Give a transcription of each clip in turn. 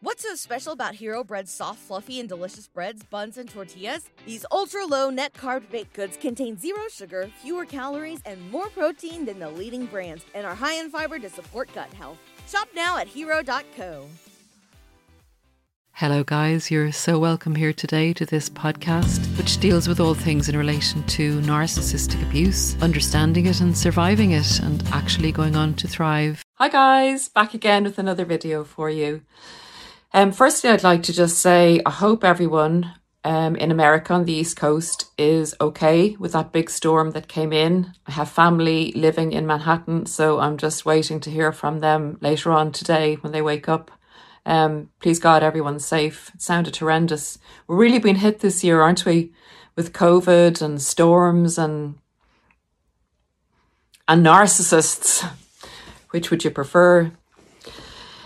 What's so special about Hero Bread's soft, fluffy, and delicious breads, buns, and tortillas? These ultra low net carb baked goods contain zero sugar, fewer calories, and more protein than the leading brands, and are high in fiber to support gut health. Shop now at hero.co. Hello, guys. You're so welcome here today to this podcast, which deals with all things in relation to narcissistic abuse, understanding it and surviving it, and actually going on to thrive. Hi, guys. Back again with another video for you. Um, firstly, I'd like to just say I hope everyone um, in America on the East Coast is okay with that big storm that came in. I have family living in Manhattan, so I'm just waiting to hear from them later on today when they wake up. Um, please God, everyone's safe. It sounded horrendous. We're really being hit this year, aren't we? With COVID and storms and and narcissists. Which would you prefer?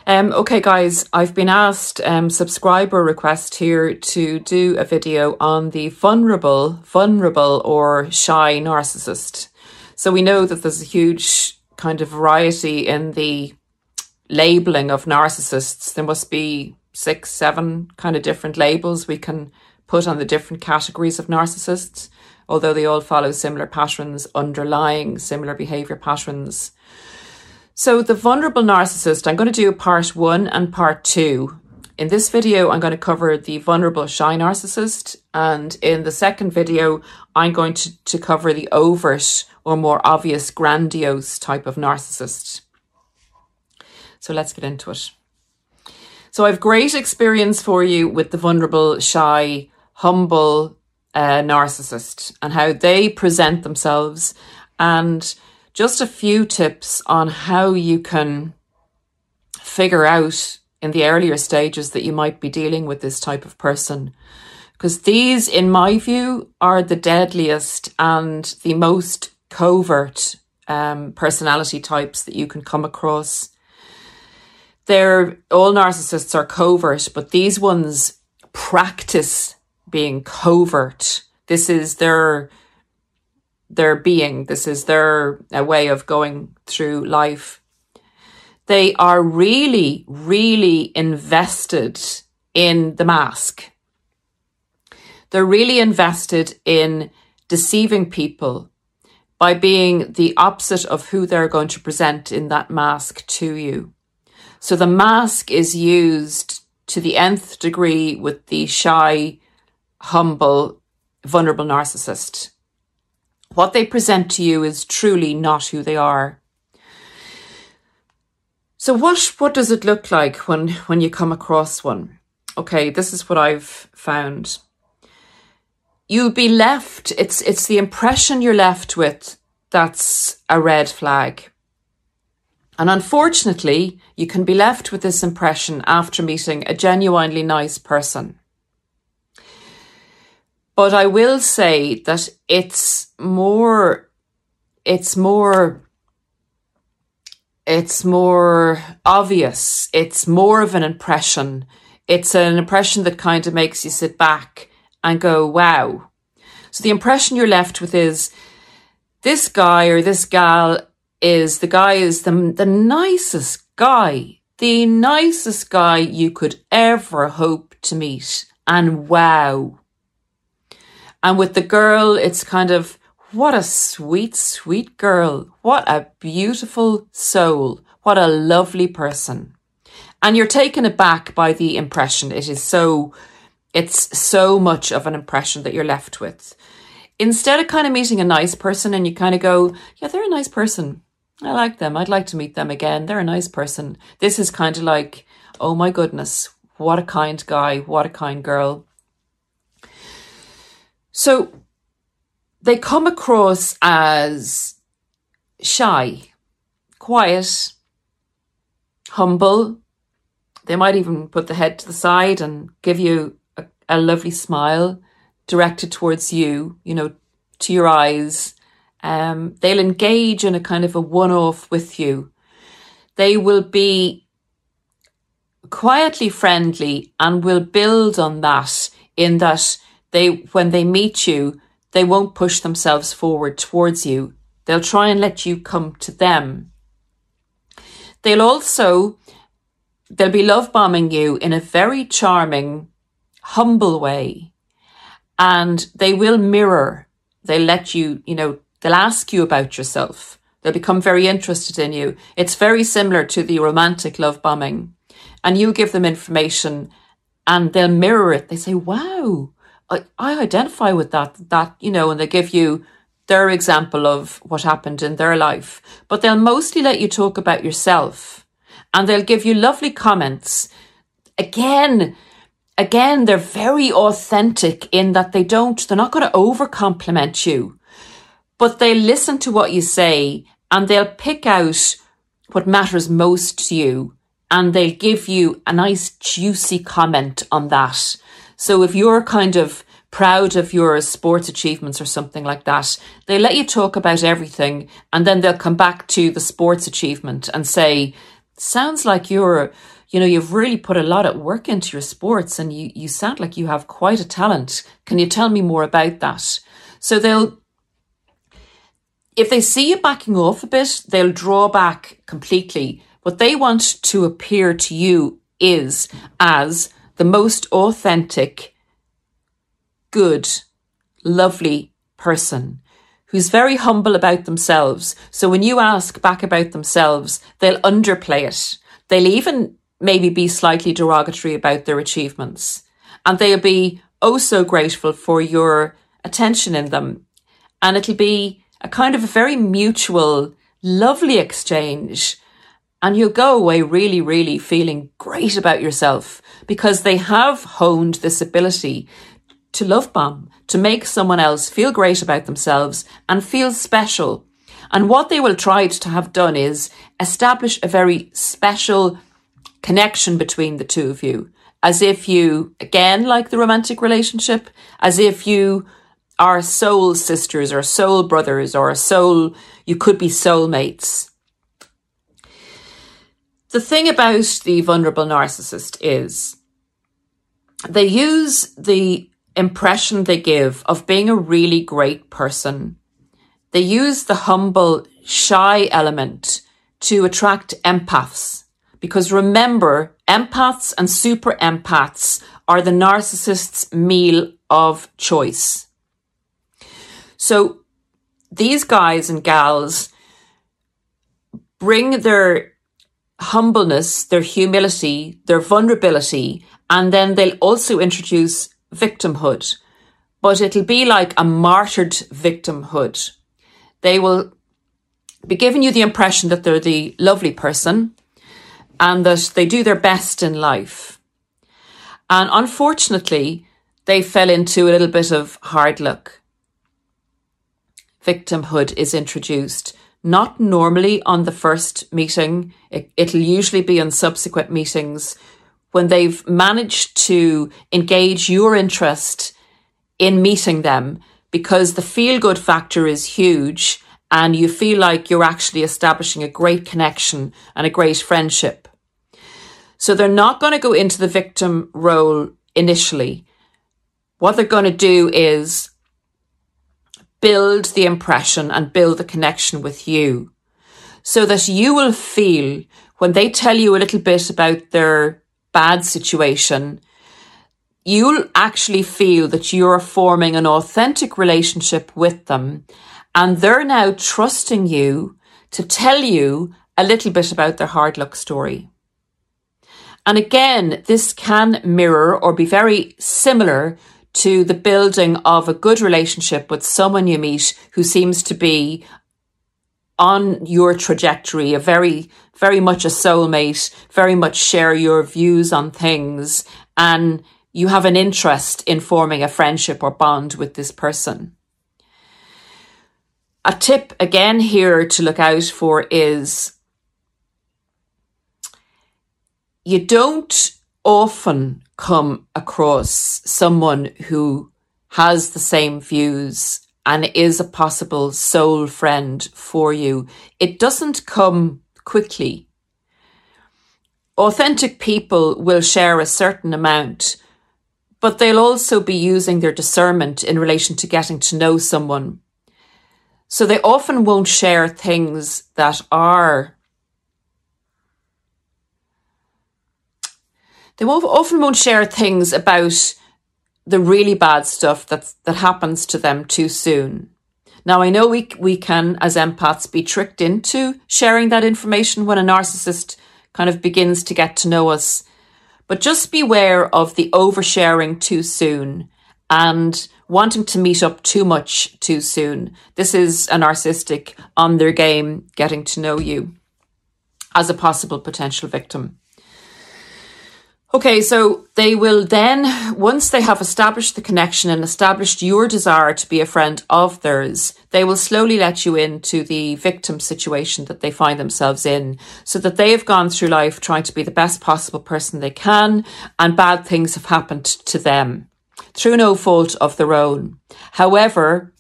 Um, okay, guys, I've been asked um, subscriber request here to do a video on the vulnerable, vulnerable or shy narcissist. So we know that there's a huge kind of variety in the labeling of narcissists. There must be six, seven kind of different labels we can put on the different categories of narcissists, although they all follow similar patterns, underlying similar behavior patterns. So the vulnerable narcissist, I'm going to do part one and part two. In this video, I'm going to cover the vulnerable shy narcissist. And in the second video, I'm going to, to cover the overt or more obvious grandiose type of narcissist. So let's get into it. So I've great experience for you with the vulnerable, shy, humble uh, narcissist and how they present themselves and just a few tips on how you can figure out in the earlier stages that you might be dealing with this type of person. Because these, in my view, are the deadliest and the most covert um, personality types that you can come across. They're all narcissists are covert, but these ones practice being covert. This is their their being. This is their a way of going through life. They are really, really invested in the mask. They're really invested in deceiving people by being the opposite of who they're going to present in that mask to you. So the mask is used to the nth degree with the shy, humble, vulnerable narcissist. What they present to you is truly not who they are. So what what does it look like when when you come across one? Okay, this is what I've found. You'll be left it's it's the impression you're left with that's a red flag. And unfortunately, you can be left with this impression after meeting a genuinely nice person. But I will say that it's more, it's more, it's more obvious. It's more of an impression. It's an impression that kind of makes you sit back and go, wow. So the impression you're left with is this guy or this gal is the guy is the, the nicest guy, the nicest guy you could ever hope to meet. And wow, and with the girl, it's kind of, what a sweet, sweet girl. What a beautiful soul. What a lovely person. and you're taken aback by the impression. It is so, it's so much of an impression that you're left with. Instead of kind of meeting a nice person and you kind of go, yeah, they're a nice person. I like them. I'd like to meet them again. They're a nice person. This is kind of like, oh my goodness, what a kind guy, what a kind girl. So they come across as shy, quiet, humble. They might even put the head to the side and give you a, a lovely smile directed towards you, you know, to your eyes. Um, they'll engage in a kind of a one off with you. They will be quietly friendly and will build on that in that they, when they meet you, they won't push themselves forward towards you. They'll try and let you come to them. They'll also, they'll be love bombing you in a very charming, humble way. And they will mirror. They'll let you, you know, they'll ask you about yourself. They'll become very interested in you. It's very similar to the romantic love bombing. And you give them information and they'll mirror it. They say, wow, I, identify with that, that, you know, and they give you their example of what happened in their life. But they'll mostly let you talk about yourself and they'll give you lovely comments. Again, again, they're very authentic in that they don't, they're not going to over compliment you, but they listen to what you say and they'll pick out what matters most to you and they'll give you a nice juicy comment on that. So if you're kind of proud of your sports achievements or something like that, they let you talk about everything and then they'll come back to the sports achievement and say, sounds like you're, you know, you've really put a lot of work into your sports and you, you sound like you have quite a talent. Can you tell me more about that? So they'll, if they see you backing off a bit, they'll draw back completely. What they want to appear to you is as the most authentic, good, lovely person who's very humble about themselves. So when you ask back about themselves, they'll underplay it. They'll even maybe be slightly derogatory about their achievements. And they'll be oh so grateful for your attention in them. And it'll be a kind of a very mutual, lovely exchange and you'll go away really, really feeling great about yourself because they have honed this ability to love bomb, to make someone else feel great about themselves and feel special. And what they will try to have done is establish a very special connection between the two of you. As if you, again, like the romantic relationship, as if you are soul sisters or soul brothers or a soul, you could be soulmates. The thing about the vulnerable narcissist is they use the impression they give of being a really great person. They use the humble, shy element to attract empaths. Because remember, empaths and super empaths are the narcissist's meal of choice. So these guys and gals bring their humbleness, their humility, their vulnerability, and then they'll also introduce victimhood. But it'll be like a martyred victimhood. They will be giving you the impression that they're the lovely person and that they do their best in life. And unfortunately, they fell into a little bit of hard luck. Victimhood is introduced not normally on the first meeting. It, it'll usually be on subsequent meetings when they've managed to engage your interest in meeting them because the feel good factor is huge and you feel like you're actually establishing a great connection and a great friendship. So they're not going to go into the victim role initially. What they're going to do is build the impression and build the connection with you so that you will feel when they tell you a little bit about their bad situation, you'll actually feel that you're forming an authentic relationship with them and they're now trusting you to tell you a little bit about their hard luck story. And again, this can mirror or be very similar to the building of a good relationship with someone you meet who seems to be on your trajectory, a very, very much a soulmate, very much share your views on things, and you have an interest in forming a friendship or bond with this person. A tip again here to look out for is you don't often come across someone who has the same views and is a possible soul friend for you. It doesn't come quickly. Authentic people will share a certain amount, but they'll also be using their discernment in relation to getting to know someone. So they often won't share things that are they often won't share things about the really bad stuff that that happens to them too soon. Now I know we we can as empaths be tricked into sharing that information when a narcissist kind of begins to get to know us. But just beware of the oversharing too soon and wanting to meet up too much too soon. This is a narcissistic on their game getting to know you as a possible potential victim. Okay, so they will then, once they have established the connection and established your desire to be a friend of theirs, they will slowly let you into the victim situation that they find themselves in so that they have gone through life trying to be the best possible person they can and bad things have happened to them through no fault of their own. However,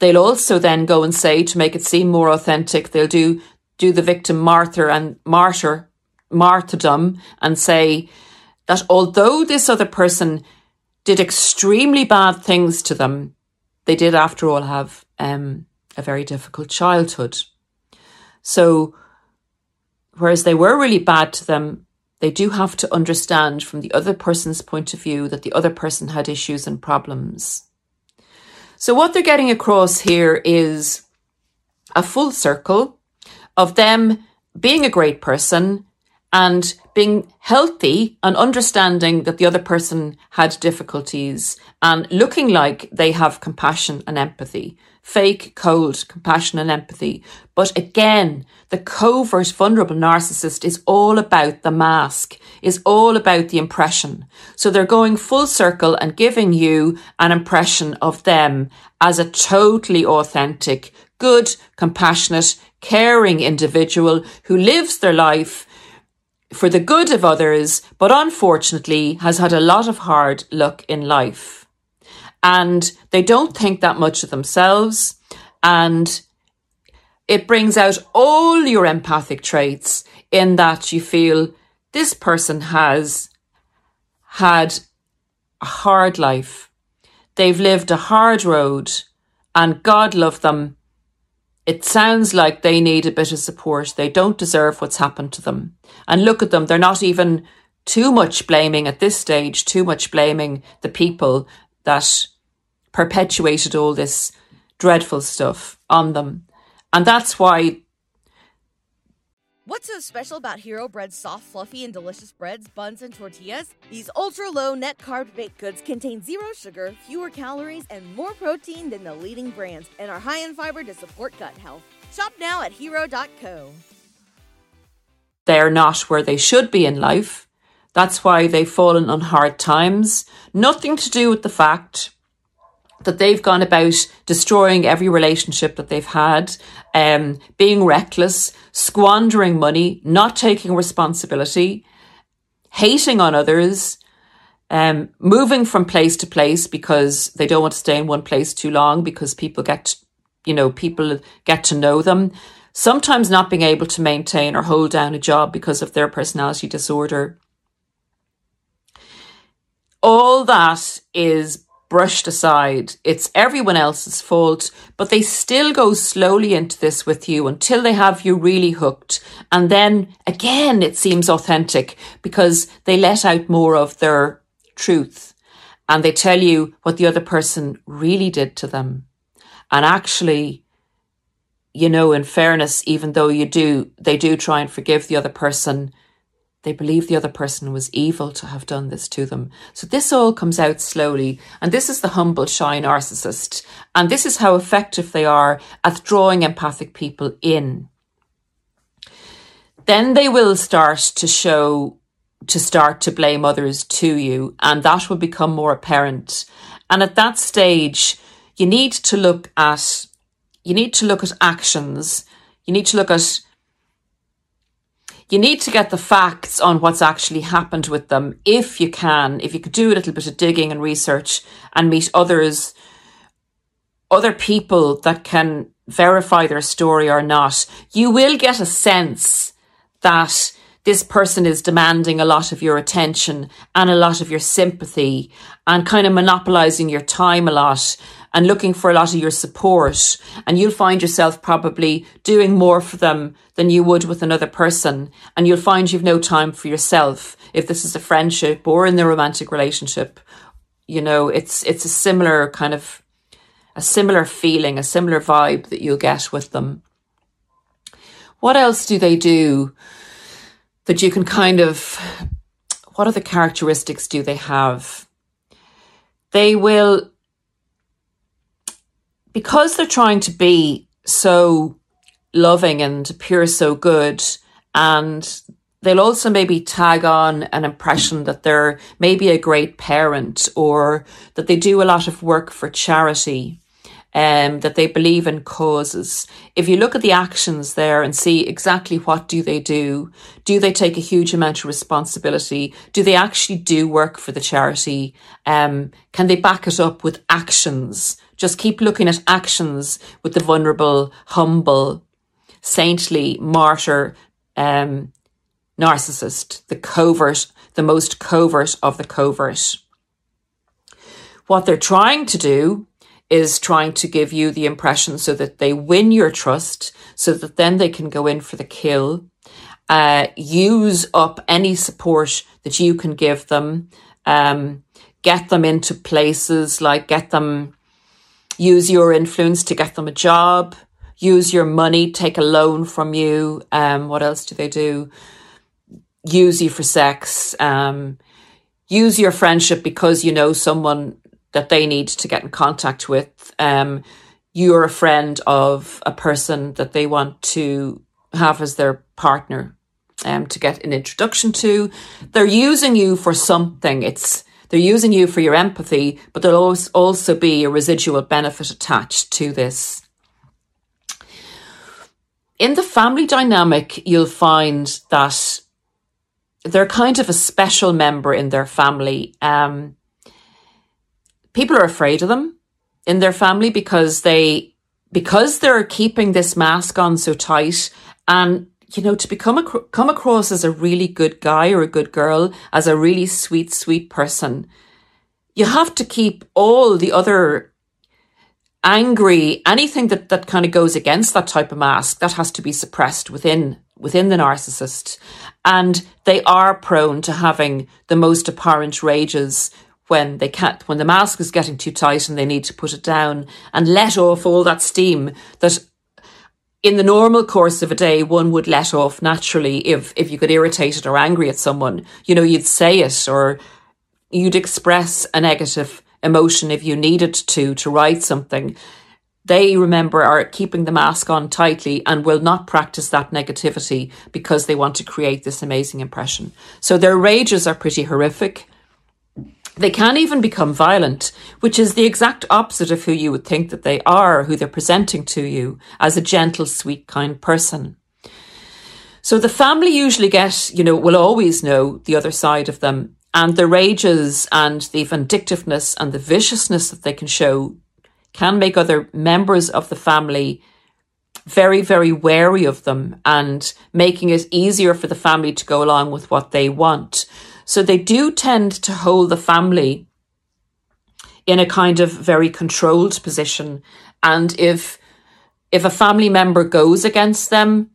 they'll also then go and say to make it seem more authentic, they'll do do the victim martyr and martyr martyrdom and say that although this other person did extremely bad things to them, they did, after all, have um, a very difficult childhood. So, whereas they were really bad to them, they do have to understand from the other person's point of view that the other person had issues and problems. So, what they're getting across here is a full circle of them being a great person, and being healthy and understanding that the other person had difficulties and looking like they have compassion and empathy. Fake, cold compassion and empathy. But again, the covert, vulnerable narcissist is all about the mask, is all about the impression. So they're going full circle and giving you an impression of them as a totally authentic, good, compassionate, caring individual who lives their life for the good of others, but unfortunately has had a lot of hard luck in life. And they don't think that much of themselves. And it brings out all your empathic traits in that you feel this person has had a hard life. They've lived a hard road and God love them it sounds like they need a bit of support. They don't deserve what's happened to them. And look at them, they're not even too much blaming at this stage, too much blaming the people that perpetuated all this dreadful stuff on them. And that's why What's so special about Hero Bread's soft, fluffy, and delicious breads, buns, and tortillas? These ultra low net carb baked goods contain zero sugar, fewer calories, and more protein than the leading brands, and are high in fiber to support gut health. Shop now at hero.co. They're not where they should be in life. That's why they've fallen on hard times. Nothing to do with the fact that they've gone about destroying every relationship that they've had, um, being reckless, squandering money, not taking responsibility, hating on others, um, moving from place to place because they don't want to stay in one place too long because people get, you know, people get to know them. Sometimes not being able to maintain or hold down a job because of their personality disorder. All that is brushed aside. It's everyone else's fault, but they still go slowly into this with you until they have you really hooked. And then again, it seems authentic because they let out more of their truth and they tell you what the other person really did to them. And actually, you know, in fairness, even though you do, they do try and forgive the other person, They believe the other person was evil to have done this to them. So this all comes out slowly. And this is the humble, shy narcissist. And this is how effective they are at drawing empathic people in. Then they will start to show, to start to blame others to you. And that will become more apparent. And at that stage, you need to look at, you need to look at actions. You need to look at you need to get the facts on what's actually happened with them if you can, if you could do a little bit of digging and research and meet others, other people that can verify their story or not, you will get a sense that this person is demanding a lot of your attention and a lot of your sympathy and kind of monopolizing your time a lot and looking for a lot of your support. And you'll find yourself probably doing more for them than you would with another person. And you'll find you've no time for yourself if this is a friendship or in the romantic relationship. You know, it's, it's a similar kind of, a similar feeling, a similar vibe that you'll get with them. What else do they do that you can kind of, what other characteristics do they have? They will because they're trying to be so loving and appear so good and they'll also maybe tag on an impression that they're maybe a great parent or that they do a lot of work for charity um, that they believe in causes. If you look at the actions there and see exactly what do they do, do they take a huge amount of responsibility? Do they actually do work for the charity? Um, can they back it up with actions? Just keep looking at actions with the vulnerable, humble, saintly, martyr, um, narcissist, the covert, the most covert of the covert. What they're trying to do is trying to give you the impression so that they win your trust, so that then they can go in for the kill, uh, use up any support that you can give them, um, get them into places like get them use your influence to get them a job, use your money, take a loan from you. Um, what else do they do? Use you for sex. Um, use your friendship because you know someone that they need to get in contact with. Um, you're a friend of a person that they want to have as their partner um, to get an introduction to. They're using you for something. It's they're using you for your empathy, but there'll also be a residual benefit attached to this. In the family dynamic, you'll find that they're kind of a special member in their family. Um, people are afraid of them in their family because they because they're keeping this mask on so tight and you know, to become a, come across as a really good guy or a good girl, as a really sweet, sweet person, you have to keep all the other angry, anything that, that kind of goes against that type of mask, that has to be suppressed within within the narcissist. And they are prone to having the most apparent rages when they can't, when the mask is getting too tight and they need to put it down and let off all that steam that in the normal course of a day, one would let off naturally if, if you got irritated or angry at someone. You know, you'd say it or you'd express a negative emotion if you needed to, to write something. They remember are keeping the mask on tightly and will not practice that negativity because they want to create this amazing impression. So their rages are pretty horrific. They can even become violent, which is the exact opposite of who you would think that they are, who they're presenting to you as a gentle, sweet, kind person. So the family usually get, you know, will always know the other side of them and the rages and the vindictiveness and the viciousness that they can show can make other members of the family very, very wary of them and making it easier for the family to go along with what they want. So they do tend to hold the family in a kind of very controlled position. And if if a family member goes against them,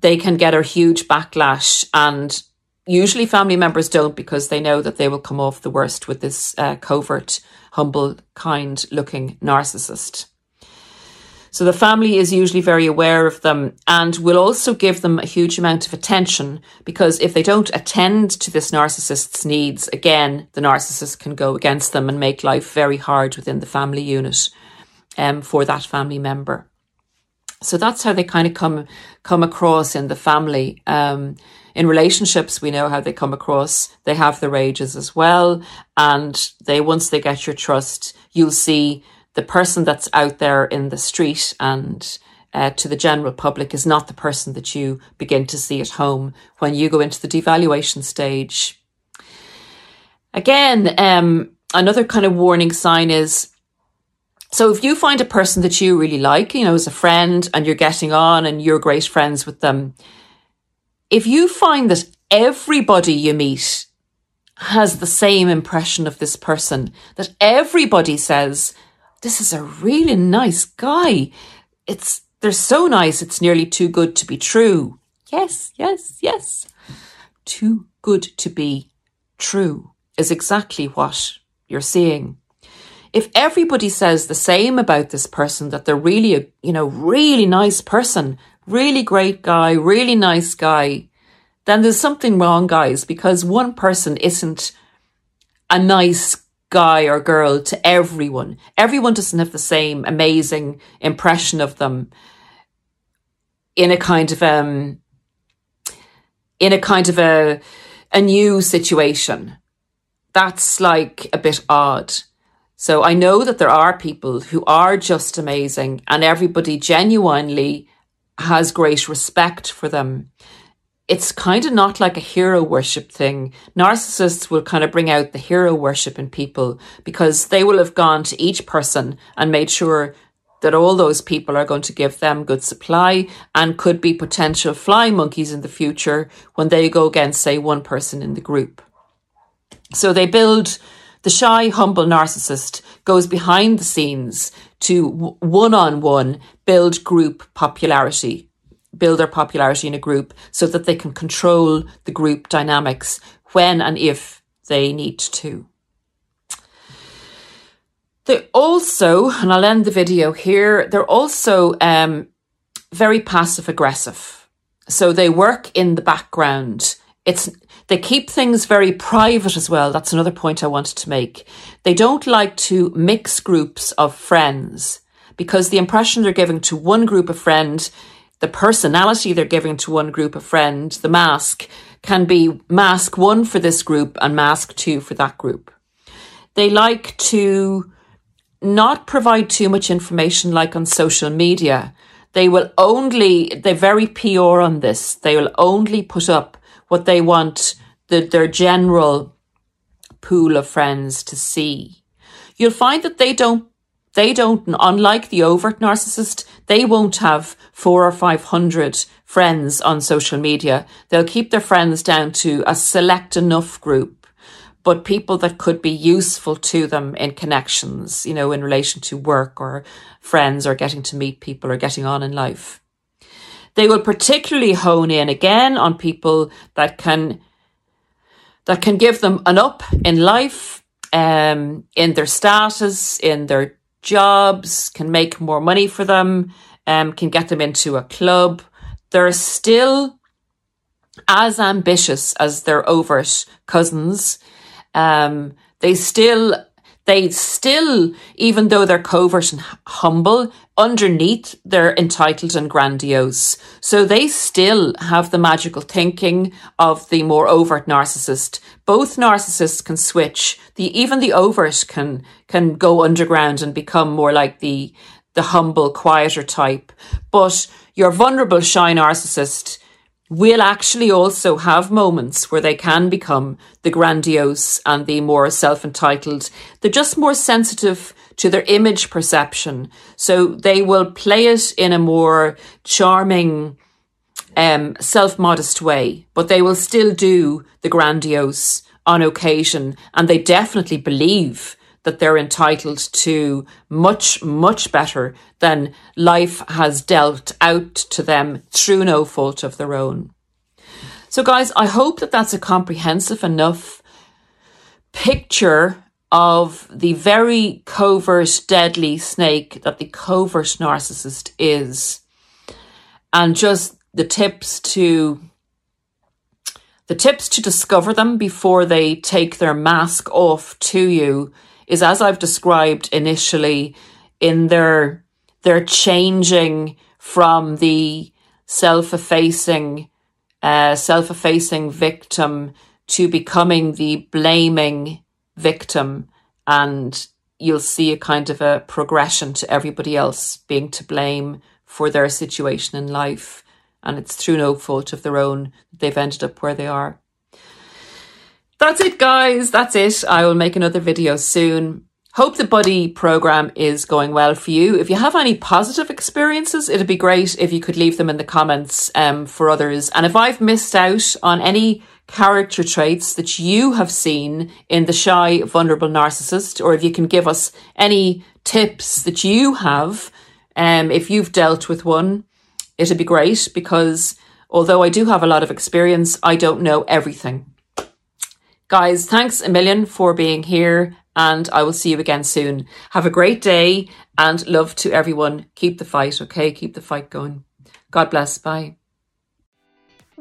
they can get a huge backlash. And usually family members don't because they know that they will come off the worst with this uh, covert, humble, kind looking narcissist. So the family is usually very aware of them and will also give them a huge amount of attention because if they don't attend to this narcissist's needs, again, the narcissist can go against them and make life very hard within the family unit um, for that family member. So that's how they kind of come come across in the family. Um, in relationships, we know how they come across. They have their rages as well, and they once they get your trust, you'll see the person that's out there in the street and uh, to the general public is not the person that you begin to see at home when you go into the devaluation stage. Again, um, another kind of warning sign is so if you find a person that you really like, you know, as a friend and you're getting on and you're great friends with them, if you find that everybody you meet has the same impression of this person, that everybody says, this is a really nice guy. It's, they're so nice. It's nearly too good to be true. Yes, yes, yes. Too good to be true is exactly what you're seeing. If everybody says the same about this person, that they're really a, you know, really nice person, really great guy, really nice guy, then there's something wrong, guys, because one person isn't a nice guy or girl to everyone. Everyone doesn't have the same amazing impression of them in a kind of um in a kind of a a new situation. That's like a bit odd. So I know that there are people who are just amazing and everybody genuinely has great respect for them it's kind of not like a hero worship thing. Narcissists will kind of bring out the hero worship in people because they will have gone to each person and made sure that all those people are going to give them good supply and could be potential fly monkeys in the future when they go against, say, one person in the group. So they build the shy, humble narcissist goes behind the scenes to one on one build group popularity build their popularity in a group so that they can control the group dynamics when and if they need to. They also, and I'll end the video here, they're also um, very passive aggressive. So they work in the background. It's they keep things very private as well. That's another point I wanted to make. They don't like to mix groups of friends because the impression they're giving to one group of friends the personality they're giving to one group of friends, the mask, can be mask one for this group and mask two for that group. They like to not provide too much information like on social media. They will only, they're very pure on this. They will only put up what they want the, their general pool of friends to see. You'll find that they don't they don't, unlike the overt narcissist, they won't have four or 500 friends on social media. They'll keep their friends down to a select enough group, but people that could be useful to them in connections, you know, in relation to work or friends or getting to meet people or getting on in life. They will particularly hone in again on people that can that can give them an up in life, um, in their status, in their jobs, can make more money for them, um, can get them into a club. They're still as ambitious as their overt cousins. Um, they still they still, even though they're covert and humble, underneath they're entitled and grandiose. So they still have the magical thinking of the more overt narcissist. Both narcissists can switch. The even the overt can can go underground and become more like the the humble, quieter type. But your vulnerable, shy narcissist will actually also have moments where they can become the grandiose and the more self entitled. They're just more sensitive to their image perception. So they will play it in a more charming, um, self modest way, but they will still do the grandiose on occasion. And they definitely believe that they're entitled to much, much better than life has dealt out to them through no fault of their own. So, guys, I hope that that's a comprehensive enough picture of the very covert, deadly snake that the covert narcissist is, and just the tips to the tips to discover them before they take their mask off to you is as I've described initially in their their changing from the self-effacing uh, self-effacing victim to becoming the blaming victim and you'll see a kind of a progression to everybody else being to blame for their situation in life and it's through no fault of their own that they've ended up where they are. That's it guys, that's it. I will make another video soon. Hope the buddy program is going well for you. If you have any positive experiences, it'd be great if you could leave them in the comments um, for others. And if I've missed out on any character traits that you have seen in the shy, vulnerable narcissist, or if you can give us any tips that you have, um, if you've dealt with one, it'd be great because although I do have a lot of experience, I don't know everything. Guys, thanks a million for being here and I will see you again soon. Have a great day and love to everyone. Keep the fight, okay? Keep the fight going. God bless. Bye.